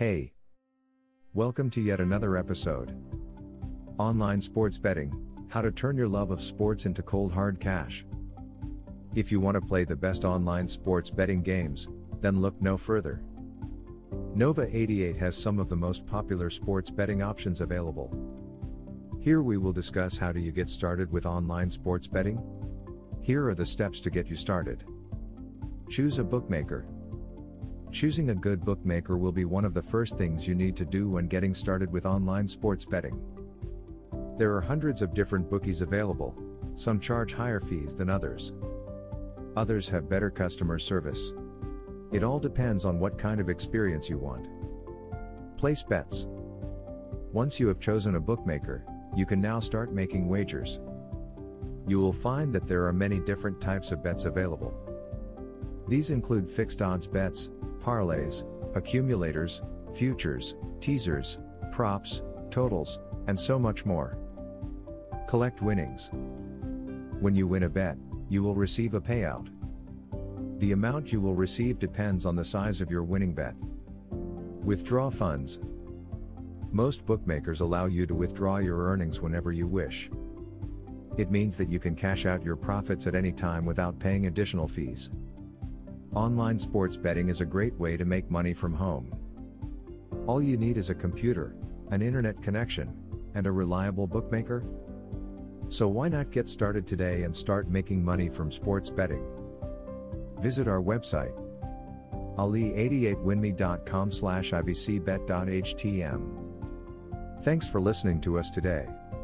Hey! Welcome to yet another episode. Online sports betting How to turn your love of sports into cold hard cash. If you want to play the best online sports betting games, then look no further. Nova 88 has some of the most popular sports betting options available. Here we will discuss how do you get started with online sports betting? Here are the steps to get you started. Choose a bookmaker. Choosing a good bookmaker will be one of the first things you need to do when getting started with online sports betting. There are hundreds of different bookies available, some charge higher fees than others. Others have better customer service. It all depends on what kind of experience you want. Place bets. Once you have chosen a bookmaker, you can now start making wagers. You will find that there are many different types of bets available. These include fixed odds bets, parlays, accumulators, futures, teasers, props, totals, and so much more. Collect winnings. When you win a bet, you will receive a payout. The amount you will receive depends on the size of your winning bet. Withdraw funds. Most bookmakers allow you to withdraw your earnings whenever you wish. It means that you can cash out your profits at any time without paying additional fees. Online sports betting is a great way to make money from home. All you need is a computer, an internet connection, and a reliable bookmaker. So why not get started today and start making money from sports betting? Visit our website ali88winmy.com slash ibcbet.htm. Thanks for listening to us today.